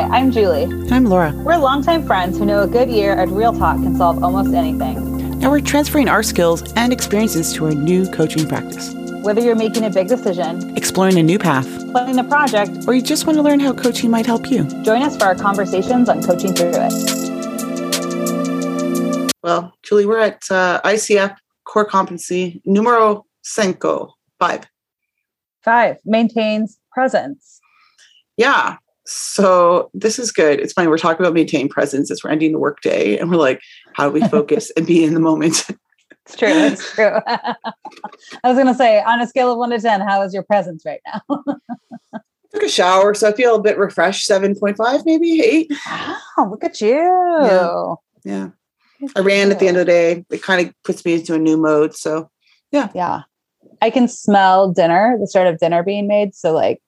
Hi, I'm Julie. I'm Laura. We're longtime friends who know a good year at Real Talk can solve almost anything. Now we're transferring our skills and experiences to our new coaching practice. Whether you're making a big decision, exploring a new path, planning a project, or you just want to learn how coaching might help you, join us for our conversations on coaching through it. Well, Julie, we're at uh, ICF core competency numero cinco, five. Five maintains presence. Yeah. So this is good. It's funny. We're talking about maintaining presence as we're ending the workday, and we're like, how do we focus and be in the moment? It's true. It's true. I was going to say, on a scale of one to 10, how is your presence right now? Took a shower, so I feel a bit refreshed. 7.5, maybe eight. Wow, look at you. Yeah. yeah. I ran at the end of the day. It kind of puts me into a new mode. So, yeah. Yeah. I can smell dinner, the start of dinner being made. So, like,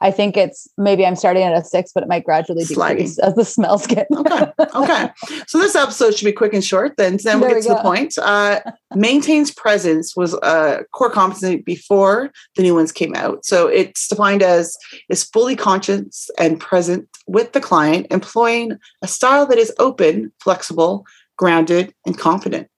I think it's maybe I'm starting at a six, but it might gradually Sliding. decrease as the smells get. okay. Okay. So this episode should be quick and short. Then, then we'll get we to the point. Uh, maintains presence was a core competency before the new ones came out. So it's defined as is fully conscious and present with the client, employing a style that is open, flexible, grounded, and confident.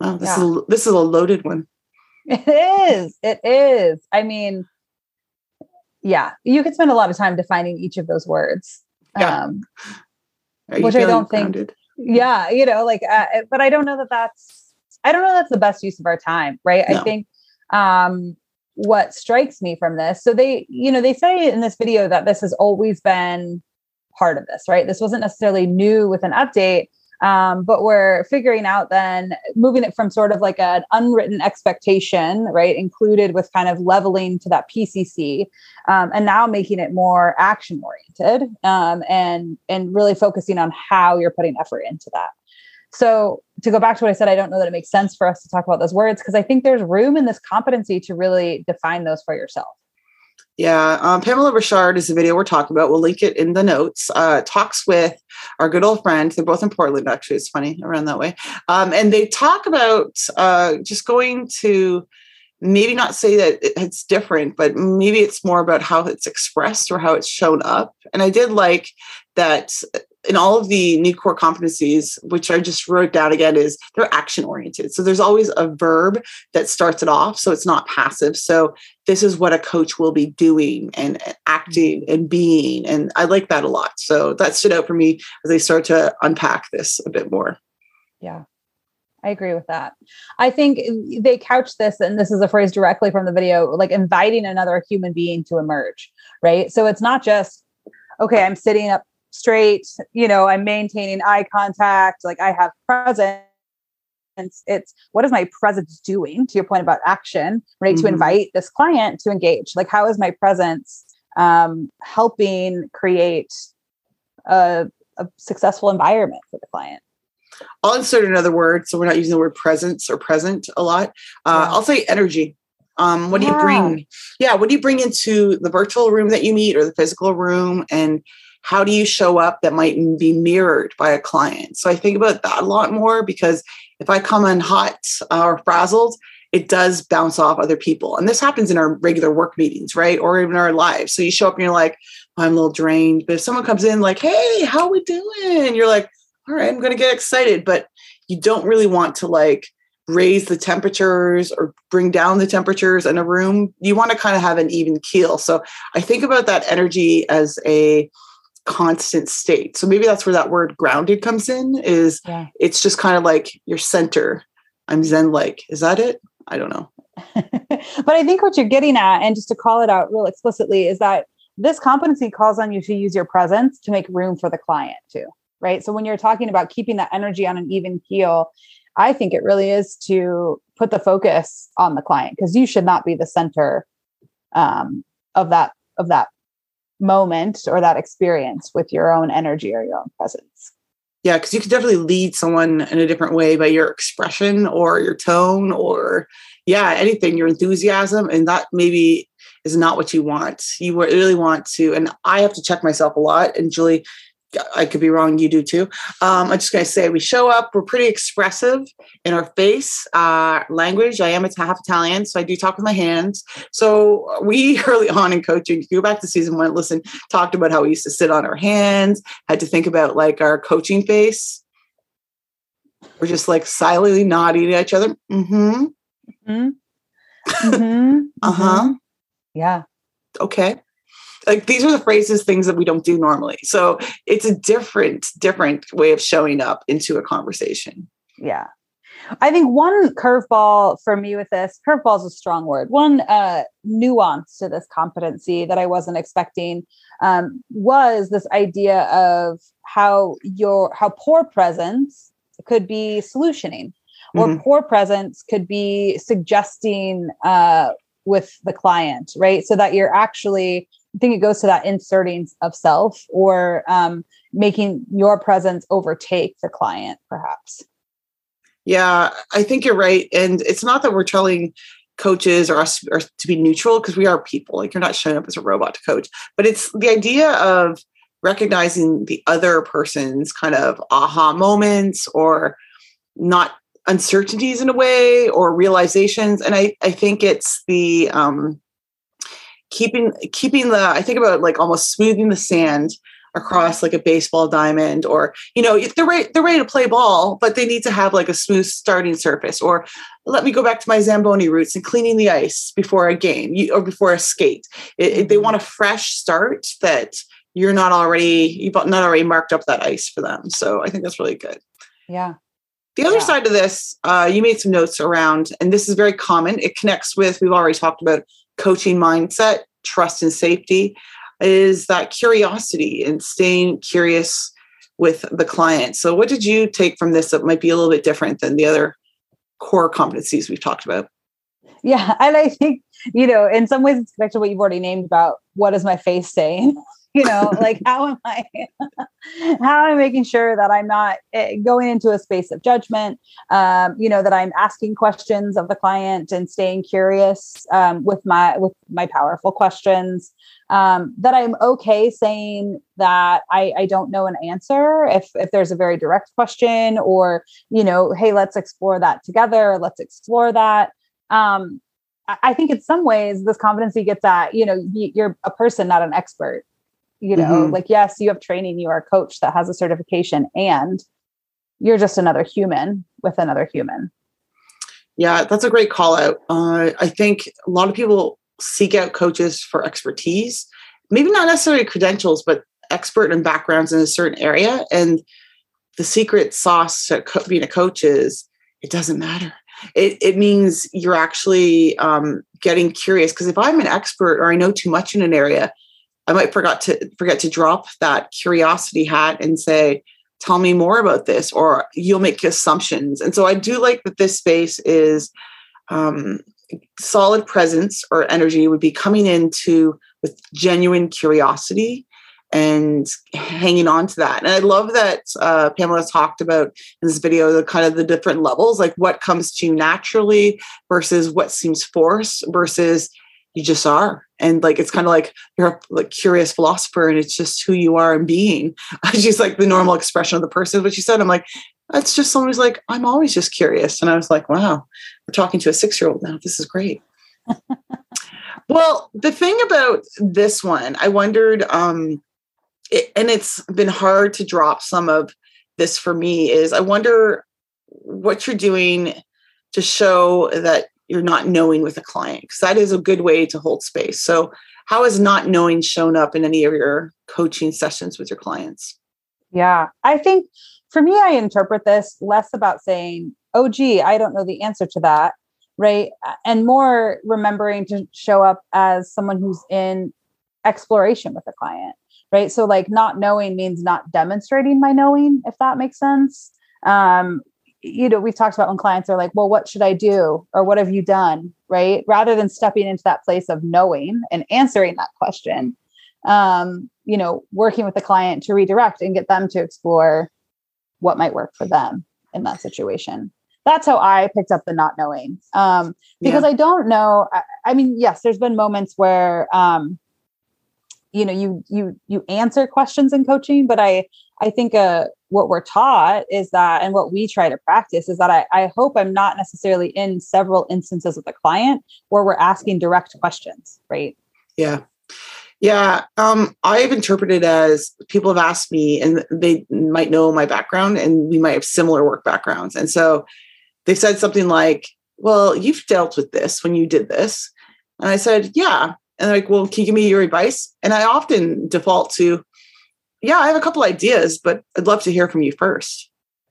Wow, this yeah. is a, this is a loaded one. It is. It is. I mean, yeah, you could spend a lot of time defining each of those words. Yeah. Um, which I don't grounded? think. Yeah, you know, like, uh, but I don't know that that's. I don't know that's the best use of our time, right? No. I think um, what strikes me from this. So they, you know, they say in this video that this has always been part of this, right? This wasn't necessarily new with an update, um, but we're figuring out then moving it from sort of like an unwritten expectation, right, included with kind of leveling to that PCC, um, and now making it more action oriented um, and and really focusing on how you're putting effort into that. So to go back to what I said, I don't know that it makes sense for us to talk about those words because I think there's room in this competency to really define those for yourself. Yeah, um, Pamela Richarde is the video we're talking about. We'll link it in the notes. Uh, talks with our good old friend. They're both in Portland, actually. It's funny around that way. Um, and they talk about uh, just going to maybe not say that it's different, but maybe it's more about how it's expressed or how it's shown up. And I did like that in all of the new core competencies, which I just wrote down again, is they're action oriented. So there's always a verb that starts it off. So it's not passive. So this is what a coach will be doing and acting mm-hmm. and being. And I like that a lot. So that stood out for me as I start to unpack this a bit more. Yeah. I agree with that. I think they couch this, and this is a phrase directly from the video, like inviting another human being to emerge, right? So it's not just, okay, I'm sitting up straight you know i'm maintaining eye contact like i have presence it's what is my presence doing to your point about action right mm-hmm. to invite this client to engage like how is my presence um, helping create a, a successful environment for the client i'll insert another word so we're not using the word presence or present a lot uh, yeah. i'll say energy um, what yeah. do you bring yeah what do you bring into the virtual room that you meet or the physical room and how do you show up that might be mirrored by a client? So I think about that a lot more because if I come in hot uh, or frazzled, it does bounce off other people. And this happens in our regular work meetings, right? Or even our lives. So you show up and you're like, I'm a little drained. But if someone comes in like, hey, how we doing? You're like, all right, I'm going to get excited. But you don't really want to like raise the temperatures or bring down the temperatures in a room. You want to kind of have an even keel. So I think about that energy as a constant state. So maybe that's where that word grounded comes in is yeah. it's just kind of like your center. I'm zen like. Is that it? I don't know. but I think what you're getting at and just to call it out real explicitly is that this competency calls on you to use your presence to make room for the client too, right? So when you're talking about keeping that energy on an even keel, I think it really is to put the focus on the client because you should not be the center um, of that of that moment or that experience with your own energy or your own presence. Yeah, because you can definitely lead someone in a different way by your expression or your tone or, yeah, anything, your enthusiasm. And that maybe is not what you want. You really want to, and I have to check myself a lot. And Julie, I could be wrong. You do too. Um, I'm just going to say we show up. We're pretty expressive in our face uh, language. I am a half Italian, so I do talk with my hands. So we early on in coaching, if you go back to season one, listen, talked about how we used to sit on our hands, had to think about like our coaching face. We're just like silently nodding at each other. Mm-hmm. Mm-hmm. mm-hmm. uh-huh. Mm-hmm. Yeah. Okay like these are the phrases things that we don't do normally. So it's a different different way of showing up into a conversation. Yeah. I think one curveball for me with this curveball is a strong word one uh, nuance to this competency that i wasn't expecting um, was this idea of how your how poor presence could be solutioning or mm-hmm. poor presence could be suggesting uh, with the client right? So that you're actually I think it goes to that inserting of self or um, making your presence overtake the client, perhaps. Yeah, I think you're right. And it's not that we're telling coaches or us or to be neutral because we are people. Like you're not showing up as a robot to coach, but it's the idea of recognizing the other person's kind of aha moments or not uncertainties in a way or realizations. And I, I think it's the um, keeping keeping the i think about like almost smoothing the sand across like a baseball diamond or you know they're ready they're ready to play ball but they need to have like a smooth starting surface. Or let me go back to my zamboni roots and cleaning the ice before a game or before a skate. It, it, they mm-hmm. want a fresh start that you're not already you've not already marked up that ice for them. So i think that's really good. Yeah. The other yeah. side of this uh, you made some notes around and this is very common. It connects with we've already talked about coaching mindset, trust and safety, is that curiosity and staying curious with the client. So, what did you take from this that might be a little bit different than the other core competencies we've talked about? Yeah, and I think, you know, in some ways it's connected to what you've already named about what is my face saying? You know like how am i how am i making sure that i'm not eh, going into a space of judgment um, you know that i'm asking questions of the client and staying curious um, with my with my powerful questions um, that i'm okay saying that I, I don't know an answer if if there's a very direct question or you know hey let's explore that together let's explore that. Um, I think in some ways this competency gets at, you know, you're a person, not an expert you know mm-hmm. like yes you have training you are a coach that has a certification and you're just another human with another human. Yeah that's a great call out. Uh, i think a lot of people seek out coaches for expertise maybe not necessarily credentials but expert and backgrounds in a certain area and the secret sauce to co- being a coach is it doesn't matter. It, it means you're actually um, getting curious because if i'm an expert or i know too much in an area I might forget to forget to drop that curiosity hat and say, tell me more about this, or you'll make assumptions. And so I do like that this space is um, solid presence or energy would be coming into with genuine curiosity and hanging on to that. And I love that uh, Pamela talked about in this video the kind of the different levels, like what comes to you naturally versus what seems forced versus you just are. And like it's kind of like you're a like curious philosopher and it's just who you are and being. She's like the normal expression of the person. But she said i'm like that's just someone who's like i'm always just curious. And i was like wow we're talking to a six year old now. This is great. Well the thing about this one i wondered um it, and it's been hard to drop some of this for me is i wonder what you're doing to show that you're not knowing with a client because that is a good way to hold space. So, how has not knowing shown up in any of your coaching sessions with your clients? Yeah, I think for me, I interpret this less about saying, oh, gee, I don't know the answer to that, right? And more remembering to show up as someone who's in exploration with a client, right? So, like, not knowing means not demonstrating my knowing, if that makes sense. Um, you know, we've talked about when clients are like, well, what should I do? Or what have you done? Right. Rather than stepping into that place of knowing and answering that question, um, you know, working with the client to redirect and get them to explore what might work for them in that situation. That's how I picked up the not knowing. Um, because yeah. I don't know. I, I, mean, yes, there's been moments where um, you know you you you answer questions in coaching but i i think uh what we're taught is that and what we try to practice is that i i hope i'm not necessarily in several instances with the client where we're asking direct questions right? Yeah. Yeah um i've interpreted as people have asked me and they might know my background and we might have similar work backgrounds. And so they said something like well you've dealt with this when you did this. And i said yeah. And they're like, well, can you give me your advice? And I often default to, yeah, I have a couple ideas, but I'd love to hear from you 1st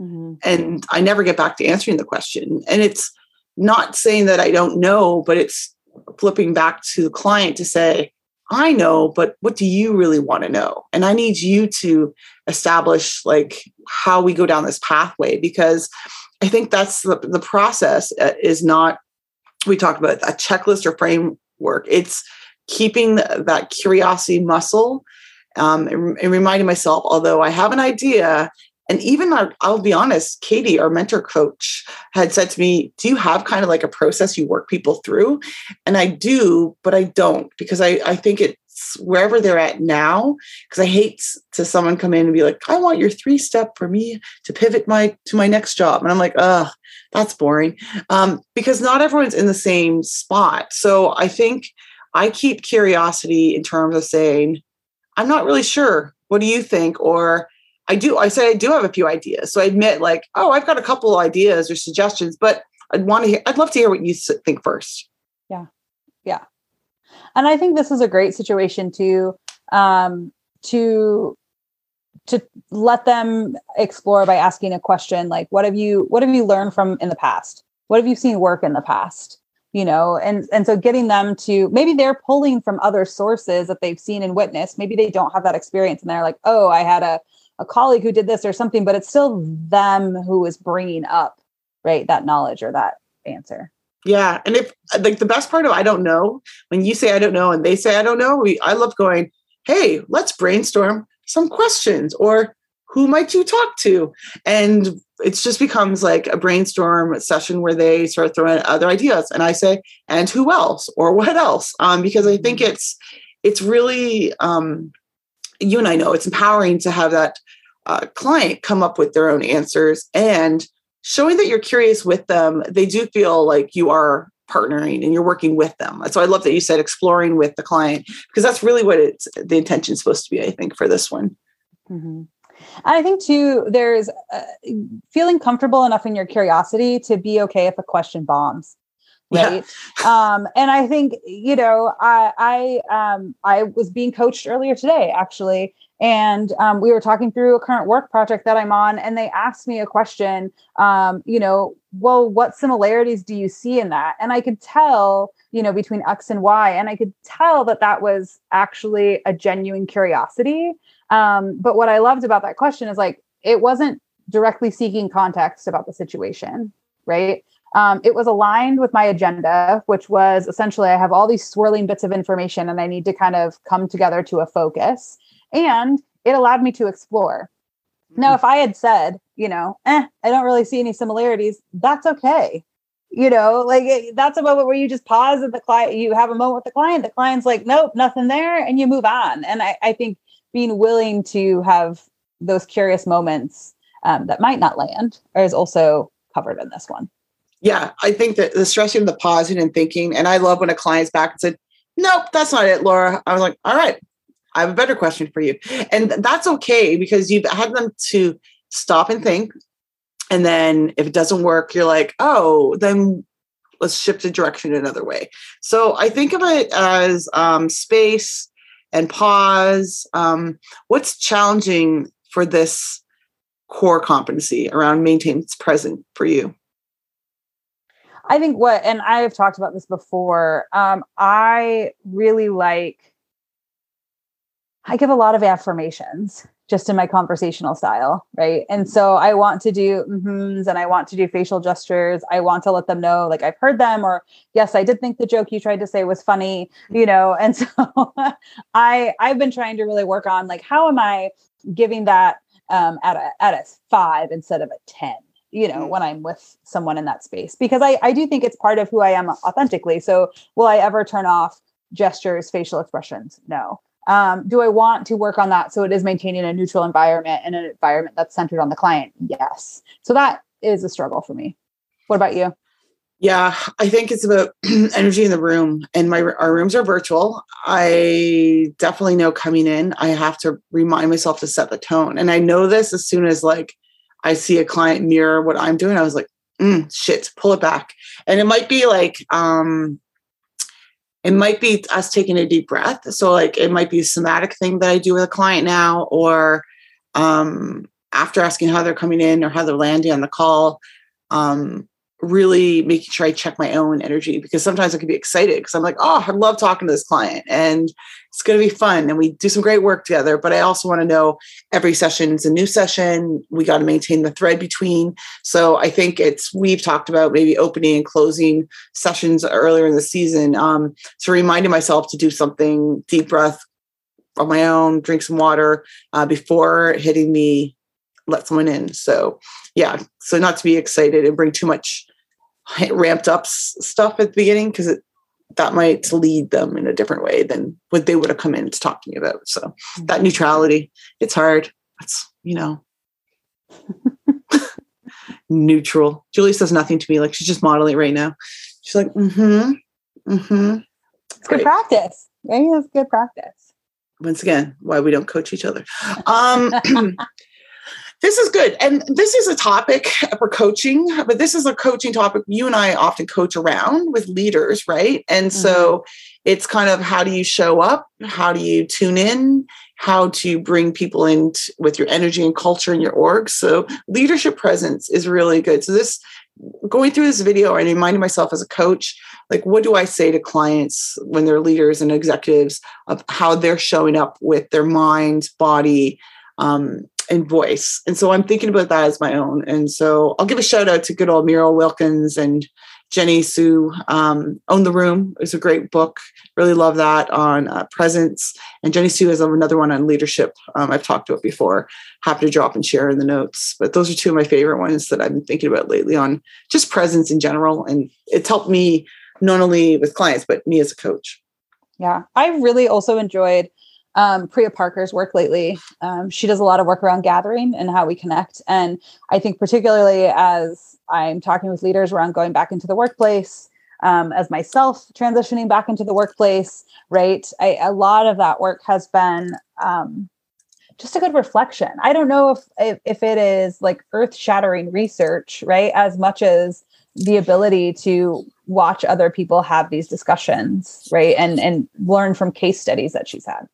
mm-hmm. And I never get back to answering the question. And it's not saying that I don't know, but it's flipping back to the client to say, I know, but what do you really want to know? And I need you to establish like how we go down this pathway because I think that's the, the process uh, is not, we talked about a checklist or framework. It's keeping that curiosity muscle um, and, reminding myself, although I have an idea, and even our, I'll be honest, Katie, our mentor coach, had said to me, Do you have kind of like a process you work people through? And I do, but I don't because I, I think it's wherever they're at now. Because I hate to someone come in and be like, I want your three step for me to pivot my to my next job. And I'm like, oh, that's boring. Um, because not everyone's in the same spot. So I think I keep curiosity in terms of saying, I'm not really sure. What do you think? Or I do, I say I do have a few ideas. So I admit, like, oh, I've got a couple ideas or suggestions, but I'd want to hear, I'd love to hear what you think first. Yeah. Yeah. And I think this is a great situation to, um, to, to let them explore by asking a question like what have you what have you learned from in the past what have you seen work in the past you know and and so getting them to maybe they're pulling from other sources that they've seen and witnessed. Maybe they don't have that experience and they're like oh i had a, a colleague who did this or something but it's still them who is bringing up right that knowledge or that answer. Yeah and if like the best part of i don't know when you say i don't know and they say i don't know we i love going hey let's brainstorm some questions or who might you talk to? And it just becomes like a brainstorm session where they start throwing other ideas. And i say and who else? Or what else? Um, because i think mm-hmm. it's it's really um, you and i know it's empowering to have that uh, client come up with their own answers and showing that you're curious with them they do feel like you are partnering and you're working with them. So i love that you said exploring with the client because that's really what it's the intention is supposed to be i think for this one. Mm-hmm. And I think too, there's uh, feeling comfortable enough in your curiosity to be okay if a question bombs. Right. Yeah. um, and I think, you know, I, I, um, I was being coached earlier today, actually, and um, we were talking through a current work project that I'm on, and they asked me a question, um, you know, well, what similarities do you see in that? And I could tell, you know, between X and Y, and I could tell that that was actually a genuine curiosity um, but what I loved about that question is like it wasn't directly seeking context about the situation, right? Um, it was aligned with my agenda, which was essentially I have all these swirling bits of information and I need to kind of come together to a focus. And it allowed me to explore. Now, mm-hmm. if I had said, you know, eh, I don't really see any similarities, that's okay. You know, like that's a moment where you just pause at the client, you have a moment with the client. The client's like, nope, nothing there, and you move on. And I, I think being willing to have those curious moments um, that might not land is also covered in this one. Yeah, I think that the stressing, the pausing and thinking, and I love when a client's back and said, "Nope, that's not it, Laura." I was like, "All right, I have a better question for you," and that's okay because you've had them to stop and think, and then if it doesn't work, you're like, "Oh, then let's shift the direction another way." So I think of it as um, space and pause. Um, what's challenging for this core competency around maintaining its present for you? I think what, and I've talked about this before, um, I really like, I give a lot of affirmations just in my conversational style, right? And so I want to do mm-hmms and I want to do facial gestures. I want to let them know like I've heard them or yes, I did think the joke you tried to say was funny, you know. And so I I've been trying to really work on like how am I giving that um at a at a 5 instead of a 10 you know, mm-hmm. when I'm with someone in that space, because I, I do think it's part of who I am authentically. So, will I ever turn off gestures, facial expressions? No. Um, do I want to work on that so it is maintaining a neutral environment and an environment that's centered on the client? Yes. So that is a struggle for me. What about you? Yeah, I think it's about energy in the room, and my our rooms are virtual. I definitely know coming in, I have to remind myself to set the tone, and I know this as soon as like I see a client mirror what I'm doing. I was like, mm, shit, pull it back, and it might be like um, it might be us taking a deep breath. So like it might be a somatic thing that I do with a client now, or um, after asking how they're coming in or how they're landing on the call. Um, really making sure I check my own energy because sometimes I can be excited because I'm like, oh, I love talking to this client and it's going to be fun and we do some great work together. But I also want to know every session is a new session. We got to maintain the thread between. So I think it's, we've talked about maybe opening and closing sessions earlier in the season. Um, so reminding myself to do something deep breath on my own, drink some water uh, before hitting the let someone in. So yeah, so not to be excited and bring too much ramped up stuff at the beginning because that might lead them in a different way than what they would have come in to talk to me about. So mm-hmm. that neutrality, it's hard. It's you know neutral. Julie says nothing to me, like she's just modeling right now. She's like, mm-hmm, mm-hmm. It's good practice. Maybe it's good practice. Once again, why we don't coach each other. Um, this is good. And this is a topic for coaching, but this is a coaching topic you and I often coach around with leaders, right? And mm-hmm. so it's kind of how do you show up? How do you tune in? How to bring people in t- with your energy and culture in your org. So leadership presence is really good. So this going through this video and reminding myself as a coach, like what do I say to clients when they're leaders and executives of how they're showing up with their mind, body, um, and voice. And so I'm thinking about that as my own. And so I'll give a shout out to good old Muriel Wilkins and Jenny Su. Um, Own the Room is a great book. Really love that on uh, presence. And Jenny Su has another one on leadership. Um, I've talked about before. Happy to drop and share in the notes. But those are two of my favorite ones that I've been thinking about lately on just presence in general. And it's helped me not only with clients, but me as a coach. Yeah. I really also enjoyed um, Priya Parker's work lately. Um, she does a lot of work around gathering and how we connect. And I think, particularly as I'm talking with leaders around going back into the workplace, um, as myself transitioning back into the workplace, right? I, a lot of that work has been um, just a good reflection. I don't know if, if, if it is like earth shattering research, right? As much as the ability to watch other people have these discussions, right? And and learn from case studies that she's had.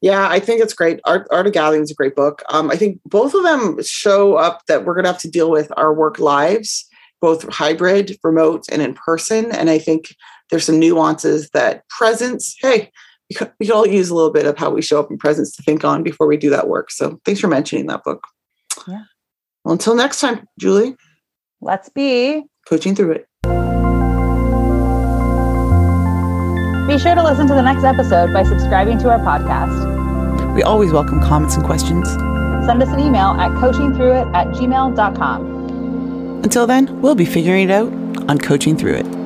Yeah, I think it's great. Art, Art of Gathering is a great book. Um, I think both of them show up that we're going to have to deal with our work lives, both hybrid, remote, and in person. And I think there's some nuances that presence, hey, we could, we could all use a little bit of how we show up in presence to think on before we do that work. So thanks for mentioning that book. Yeah. Well, until next time, Julie. Let's be coaching through it. Be sure to listen to the next episode by subscribing to our podcast. We always welcome comments and questions. Send us an email at coachingthroughit at gmail.com. Until then, we'll be figuring it out on Coaching Through It.